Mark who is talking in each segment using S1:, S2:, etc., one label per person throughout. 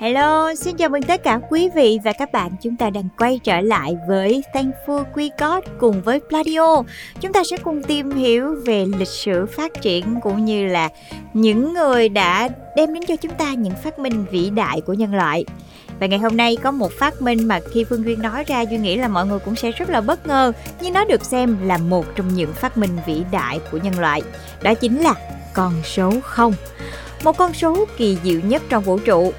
S1: Hello, xin chào mừng tất cả quý vị và các bạn. Chúng ta đang quay trở lại với Thankful We God cùng với Pladio. Chúng ta sẽ cùng tìm hiểu về lịch sử phát triển cũng như là những người đã đem đến cho chúng ta những phát minh vĩ đại của nhân loại. Và ngày hôm nay có một phát minh mà khi Phương Duyên nói ra Duyên nghĩ là mọi người cũng sẽ rất là bất ngờ Nhưng nó được xem là một trong những phát minh vĩ đại của nhân loại Đó chính là con số 0 Một con số kỳ diệu nhất trong vũ trụ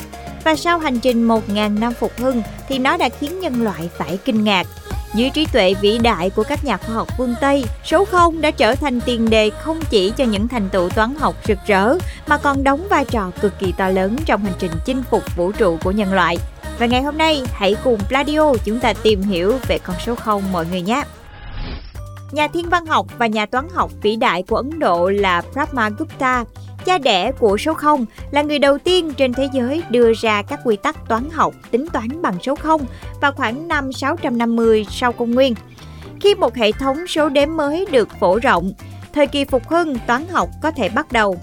S1: và sau hành trình 1.000 năm phục hưng thì nó đã khiến nhân loại phải kinh ngạc. Dưới trí tuệ vĩ đại của các nhà khoa học phương Tây, số 0 đã trở thành tiền đề không chỉ cho những thành tựu toán học rực rỡ mà còn đóng vai trò cực kỳ to lớn trong hành trình chinh phục vũ trụ của nhân loại. Và ngày hôm nay, hãy cùng Pladio chúng ta tìm hiểu về con số 0 mọi người nhé. Nhà thiên văn học và nhà toán học vĩ đại của Ấn Độ là Brahmagupta cha đẻ của số 0, là người đầu tiên trên thế giới đưa ra các quy tắc toán học tính toán bằng số 0 vào khoảng năm 650 sau công nguyên. Khi một hệ thống số đếm mới được phổ rộng, thời kỳ phục hưng toán học có thể bắt đầu.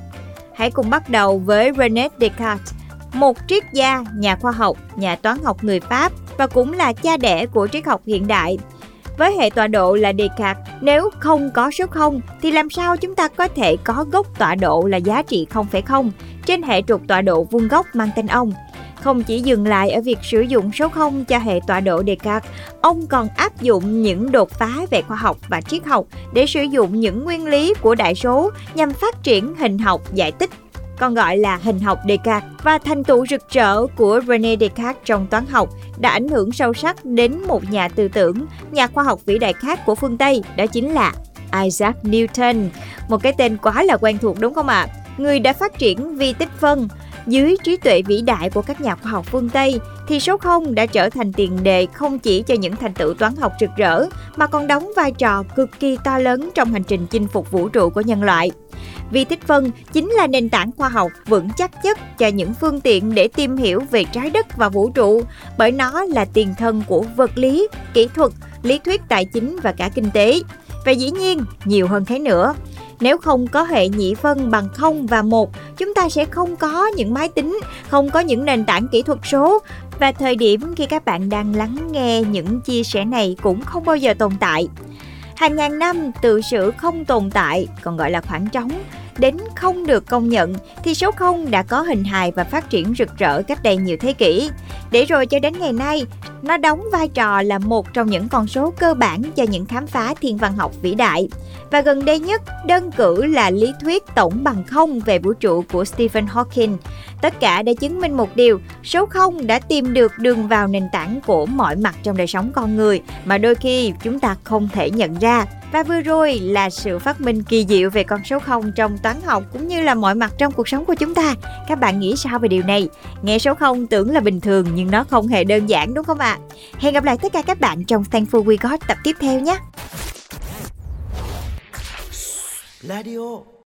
S1: Hãy cùng bắt đầu với René Descartes, một triết gia, nhà khoa học, nhà toán học người Pháp và cũng là cha đẻ của triết học hiện đại – với hệ tọa độ là Descartes, nếu không có số 0 thì làm sao chúng ta có thể có gốc tọa độ là giá trị 0,0 trên hệ trục tọa độ vuông góc mang tên ông? Không chỉ dừng lại ở việc sử dụng số 0 cho hệ tọa độ Descartes, ông còn áp dụng những đột phá về khoa học và triết học để sử dụng những nguyên lý của đại số nhằm phát triển hình học giải tích còn gọi là hình học Descartes và thành tựu rực rỡ của René Descartes trong toán học đã ảnh hưởng sâu sắc đến một nhà tư tưởng, nhà khoa học vĩ đại khác của phương Tây, đó chính là Isaac Newton. Một cái tên quá là quen thuộc đúng không ạ? À? Người đã phát triển vi tích phân, dưới trí tuệ vĩ đại của các nhà khoa học phương Tây thì số 0 đã trở thành tiền đề không chỉ cho những thành tựu toán học rực rỡ mà còn đóng vai trò cực kỳ to lớn trong hành trình chinh phục vũ trụ của nhân loại. Vi tích phân chính là nền tảng khoa học vững chắc nhất cho những phương tiện để tìm hiểu về trái đất và vũ trụ, bởi nó là tiền thân của vật lý, kỹ thuật, lý thuyết tài chính và cả kinh tế. Và dĩ nhiên, nhiều hơn thế nữa. Nếu không có hệ nhị phân bằng 0 và 1, chúng ta sẽ không có những máy tính, không có những nền tảng kỹ thuật số. Và thời điểm khi các bạn đang lắng nghe những chia sẻ này cũng không bao giờ tồn tại. Hàng ngàn năm từ sự không tồn tại, còn gọi là khoảng trống, đến không được công nhận thì số 0 đã có hình hài và phát triển rực rỡ cách đây nhiều thế kỷ. Để rồi cho đến ngày nay, nó đóng vai trò là một trong những con số cơ bản cho những khám phá thiên văn học vĩ đại. Và gần đây nhất, đơn cử là lý thuyết tổng bằng không về vũ trụ của Stephen Hawking. Tất cả đã chứng minh một điều, số 0 đã tìm được đường vào nền tảng của mọi mặt trong đời sống con người mà đôi khi chúng ta không thể nhận ra. Và vừa rồi là sự phát minh kỳ diệu về con số 0 trong toán học cũng như là mọi mặt trong cuộc sống của chúng ta. Các bạn nghĩ sao về điều này? Nghe số 0 tưởng là bình thường, nhưng nó không hề đơn giản, đúng không ạ? À? Hẹn gặp lại tất cả các bạn trong Thankful We Got tập tiếp theo nhé. Radio